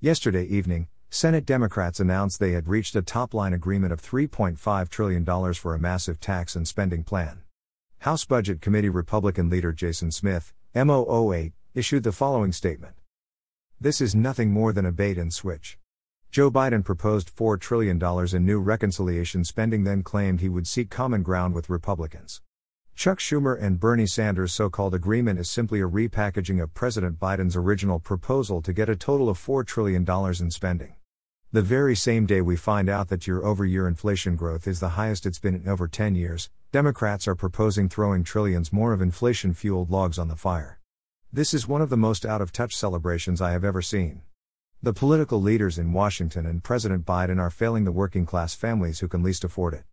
Yesterday evening, Senate Democrats announced they had reached a top line agreement of $3.5 trillion for a massive tax and spending plan. House Budget Committee Republican leader Jason Smith, MO08, issued the following statement This is nothing more than a bait and switch. Joe Biden proposed $4 trillion in new reconciliation spending, then claimed he would seek common ground with Republicans. Chuck Schumer and Bernie Sanders' so called agreement is simply a repackaging of President Biden's original proposal to get a total of $4 trillion in spending. The very same day we find out that year over year inflation growth is the highest it's been in over 10 years, Democrats are proposing throwing trillions more of inflation fueled logs on the fire. This is one of the most out of touch celebrations I have ever seen. The political leaders in Washington and President Biden are failing the working class families who can least afford it.